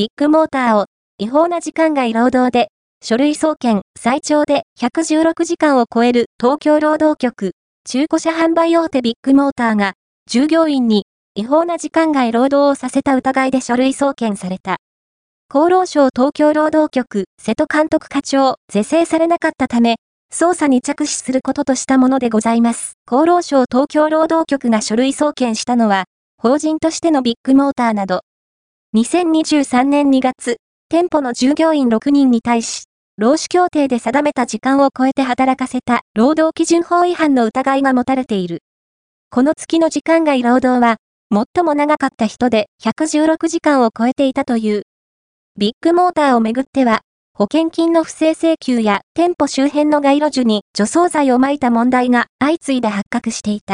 ビッグモーターを違法な時間外労働で書類送検最長で116時間を超える東京労働局中古車販売大手ビッグモーターが従業員に違法な時間外労働をさせた疑いで書類送検された。厚労省東京労働局瀬戸監督課長是正されなかったため、捜査に着手することとしたものでございます。厚労省東京労働局が書類送検したのは、法人としてのビッグモーターなど、2023年2月、店舗の従業員6人に対し、労使協定で定めた時間を超えて働かせた労働基準法違反の疑いが持たれている。この月の時間外労働は、最も長かった人で116時間を超えていたという。ビッグモーターをめぐっては、保険金の不正請求や店舗周辺の街路樹に除草剤を撒いた問題が相次いで発覚していた。